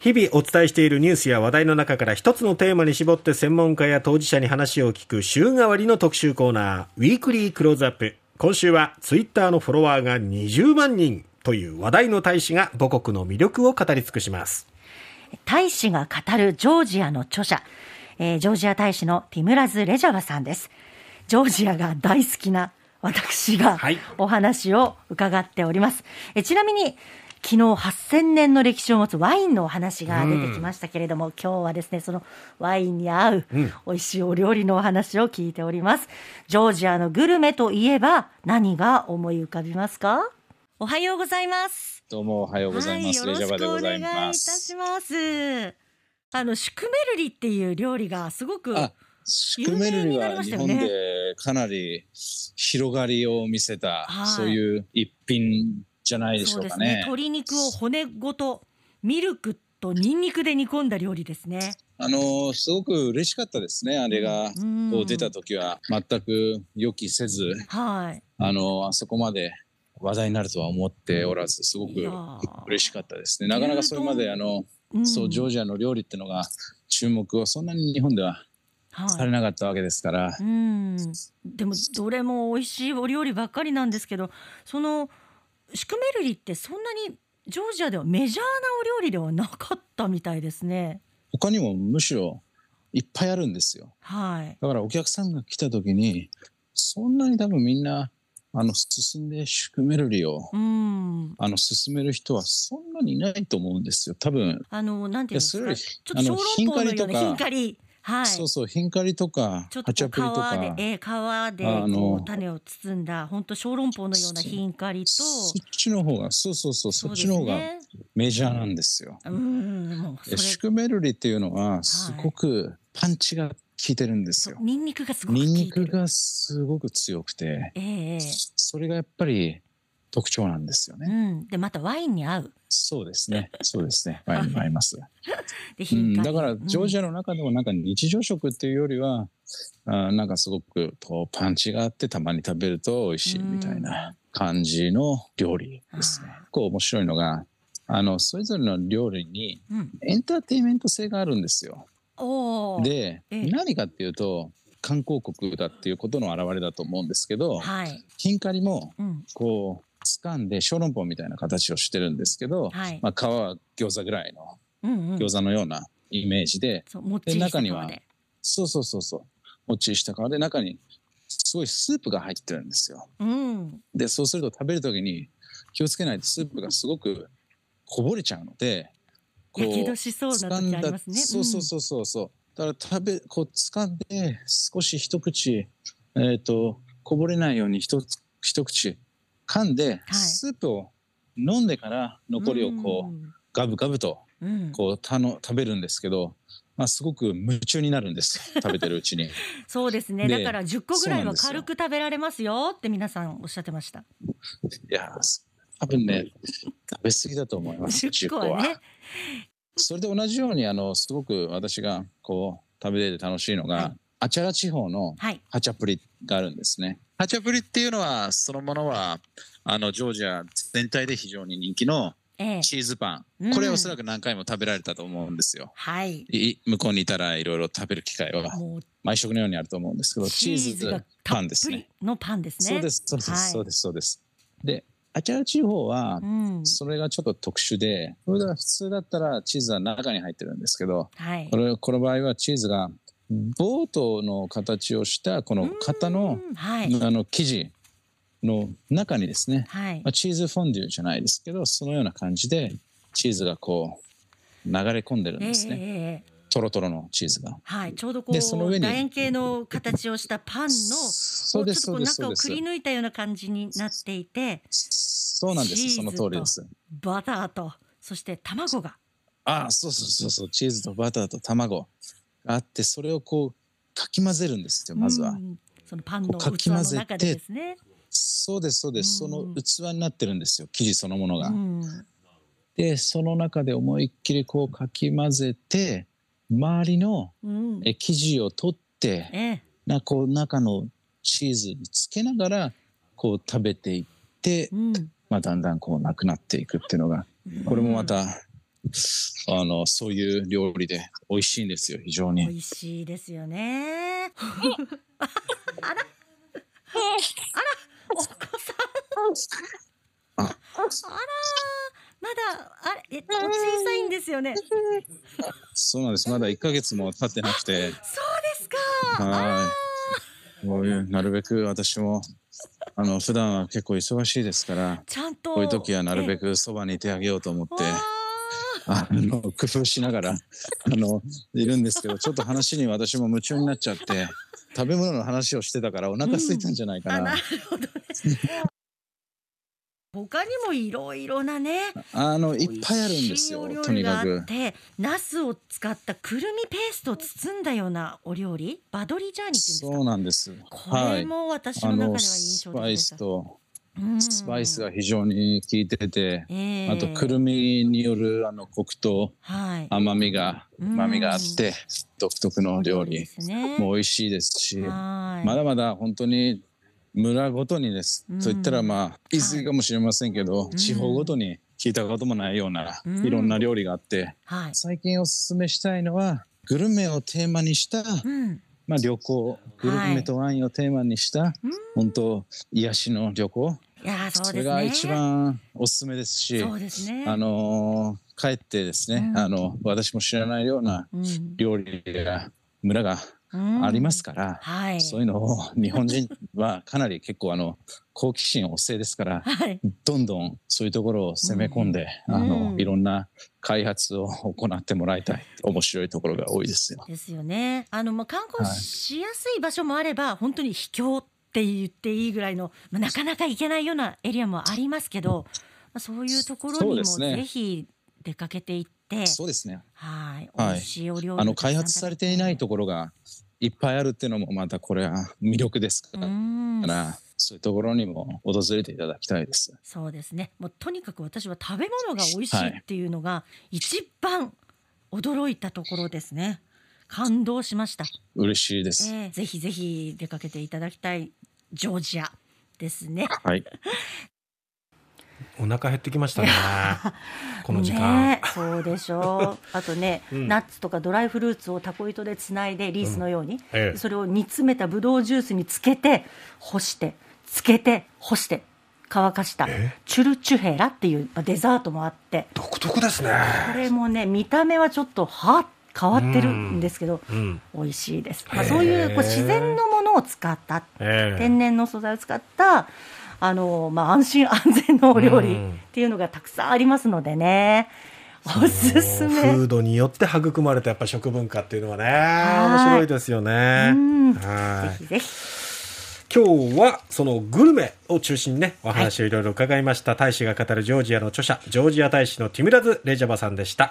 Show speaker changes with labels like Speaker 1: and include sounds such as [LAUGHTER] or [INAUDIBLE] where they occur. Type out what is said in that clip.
Speaker 1: 日々お伝えしているニュースや話題の中から一つのテーマに絞って専門家や当事者に話を聞く週替わりの特集コーナー、ウィークリークローズアップ。今週はツイッターのフォロワーが20万人という話題の大使が母国の魅力を語り尽くします。
Speaker 2: 大使が語るジョージアの著者、えー、ジョージア大使のティムラズ・レジャバさんです。ジョージアが大好きな私がお話を伺っております。はい、えちなみに、昨日8000年の歴史を持つワインのお話が出てきましたけれども、うん、今日はですね、そのワインに合う美味しいお料理のお話を聞いております。ジョージアのグルメといえば何が思い浮かびますか？おはようございます。
Speaker 3: どうもおはようございます。はい、よろしくお願いいた
Speaker 2: します。あの、シュクメルリっていう料理がすごく
Speaker 3: シュクメルリは日本でかなり広がりを見せた、そういう一品じゃないでしょうかね。ね
Speaker 2: 鶏肉を骨ごとミルクとニンニクで煮込んだ料理ですね。
Speaker 3: あのすごく嬉しかったですね。あれが。こう出た時は。全く予期せず、はい、あのあそこまで話題になるとは思っておらず、すごく嬉しかったですね。なかなかそれまであの、うん、そうジョージアの料理っていうのが注目をそんなに日本ではされなかったわけですから、はい、うん。
Speaker 2: でもどれも美味しいお料理ばっかりなんですけどそのシュクメルリってそんなにジョージアではメジャーなお料理ではなかったみたいですね。
Speaker 3: 他にもむしろいっぱいあるんですよ。はい。だからお客さんが来た時にそんなに多分みんなあの進んでシュクメルリを、うん、あの進める人はそんなにいないと思うんですよ。多分。
Speaker 2: あのなんていうんですか？ちょっと小籠包のようなヒンカリ。[LAUGHS]
Speaker 3: はい、そうそうヒンカリとか
Speaker 2: ハチャプリとか皮で、えー、皮でこう種を包んだ本当小籠包のようなヒンカリとそ
Speaker 3: っちの方がそうそうそうそっちの方がメジャーなんですよ。うんシュクメルリっていうのはすごくパンチが効いてるんですよ。
Speaker 2: ニンニクがすごく
Speaker 3: ニンニクがすごく強くて、えー、それがやっぱり特徴なんですよね。う
Speaker 2: ん、でまたワインに合う。
Speaker 3: そうですね。そうですね。ワインに合います。[LAUGHS] でうん、だからジョージアの中でもなんか日常食っていうよりは、うん、あなんかすごくこうパンチがあってたまに食べると美味しいみたいな感じの料理ですね。こう面白いのがあのそれぞれの料理にエンターテインメント性があるんですよ。うん、で、何かっていうと観光国だっていうことの表れだと思うんですけど、はい、ヒンカリもこう、掴んで小籠包みたいな形をしてるんですけど、はい、まあ、皮は餃子ぐらいの、うんうん、餃子のようなイメージで。で中にはそうそうそうそう。もっちりした皮で中にすごいスープが入ってるんですよ。うん、でそうすると食べる時に気をつけないとスープがすごくこぼれちゃうので
Speaker 2: こう掴んだ、ね、
Speaker 3: そうそうそうそうそう。だから食べこう掴んで少し一口えっ、ー、とこぼれないように一一口噛んで、スープを飲んでから残りをこう、ガブガブとこうたの食べるんですけど、まあ、すごく夢中になるんです [LAUGHS] 食べてるうちに。
Speaker 2: そうですね。だから10個ぐらいは軽く食べられますよって皆さんおっしゃってました。い
Speaker 3: や多分ね食べ過ぎだと思います10個はね。それで同じようにあのすごく私がこう食べてて楽しいのが、はい、アチャラ地方のハチャプリがあるんですね、ハチャプリっていうのは、そのものは、あの、ジョージア全体で非常に人気のチーズパン。これはおそらく何回も食べられたと思うんですよ。はい。向こうにいたらいろいろ食べる機会は毎食のようにあると思うんですけど、チーズパンですね。
Speaker 2: のパンですね。
Speaker 3: そうです、そうです、そうです、そうです。で、アチャラ地方は、それがちょっと特殊で、これが普通だったらチーズは中に入ってるんですけど、はい、これこの場合はチーズがボートの形をしたこの型の,、はい、あの生地の中にですね、はい、まあ、チーズフォンデュじゃないですけどそのような感じでチーズがこう流れ込んでるんですね。えートロトロのチーズが。
Speaker 2: はい、ちょうどこうでその楕円形の形をしたパンのそうですちょっとこう中をくり抜いたような感じになっていて
Speaker 3: そうなんです。その通りです。
Speaker 2: バターとそして卵が。
Speaker 3: ああそうそうそうそう。チーズとバターと卵あってそれをこうかき混ぜるんですよまずは。
Speaker 2: そのパンの器の中でですね。
Speaker 3: そうですそうです、その器になってるんですよ生地そのものが。でその中で思いっきりこうかき混ぜて周りの、え生地を取って、えなこう中のチーズにつけながらこう食べていって、うん、まあ、だんだんこうなくなっていくっていうのが。これもまたあの、そういう料理で美味しいんですよ、非常に。
Speaker 2: 美味しいですよね。あら？あら？[LAUGHS] あらまだ、あれ、え、お小さいんですよね。
Speaker 3: そうなんです。まだ1ヶ月も経ってなくて。そうで
Speaker 2: すか。はい。
Speaker 3: こういう、なるべく私も、あの、普段は結構忙しいですから、ちゃんと。こういう時はなるべくそばにいてあげようと思って。あの、工夫しながら、あの、いるんですけど、ちょっと話に私も夢中になっちゃって、食べ物の話をしてたからお腹空いたんじゃないかな。うん、なるほどね。
Speaker 2: 他にもいろいろなね
Speaker 3: あのいっぱいあるんですよとにかく。
Speaker 2: ナスを使ったくるみペーストを包んだようなお料理？バドリジャーニっていうんですか？
Speaker 3: そうなんです。
Speaker 2: これも私の中では印象的でした、はい
Speaker 3: スパイスが非常に効いてて、えー、あとくるみによるあのコクと甘みが、うまみがあって、独特の料理。も美味しいですし、まだまだ本当に村ごとにです。と言ったらまあ言い。過ぎかもしれませんけど、地方ごとに聞いたこともないようないろんな料理があって、最近おすすめしたいのはグルメをテーマにした、まあ、旅行グルメとワインをテーマにした、本当癒しの旅行。いやそ、ね、それが一番おすすめですし、そうですね、あの帰ってですね、うん、あの私も知らないような料理が、村がありますから、はい、そういうのを日本人はかなり結構あの好奇心旺盛ですから、はい、どんどんそういうところを攻め込んで、うん、あのいろんな開発を行ってもらいたい面白いところが多いですよ。
Speaker 2: ですよね。あのまあ観光しやすい場所もあれば、はい、本当に秘境って言っていいぐらいの、まあ、なかなか行けないようなエリアもありますけど、まあ、そういうところにもぜひ出かけていって。
Speaker 3: そうですね。
Speaker 2: はい。美味しいお料理、
Speaker 3: あの開発されていないところがいっぱいあるっていうのもまたこれは魅力ですから。そういうところにも訪れていただきたいです。
Speaker 2: そうですね。もうとにかく私は食べ物が美味しいっていうのが一番驚いたところですね。感動しました。
Speaker 3: 嬉しいです、
Speaker 2: えー、ぜひぜひ出かけていただきたいジョージアですね。
Speaker 3: はい。[LAUGHS]
Speaker 1: お腹減ってきましたね。[LAUGHS] この時間、ね、
Speaker 2: そうでしょう。[LAUGHS] あとね、うん、ナッツとかドライフルーツをタコ糸でつないでリースのように、うんええ、それを煮詰めたブドウジュースにつけて干してつけて干して乾かしたチュルチュヘラっていうデザートもあって。
Speaker 1: 独特ですね。
Speaker 2: これもね見た目はちょっとは変わってるんですけど、うん、美味しいです。まあ、そういうこう自然のものを使った、天然の素材を使ったあの、まあ、安心 [LAUGHS] 安全のお料理っていうのがたくさんありますのでね。おすすめ。
Speaker 1: フードによって育まれたやっぱ食文化っていうのはね、面白いですよね。
Speaker 2: ぜひぜひ。
Speaker 1: 今日はそのグルメを中心にね、お話をいろいろ伺いました、はい、大使が語るジョージアの著者、ジョージア大使のティムラズ・レジャバさんでした。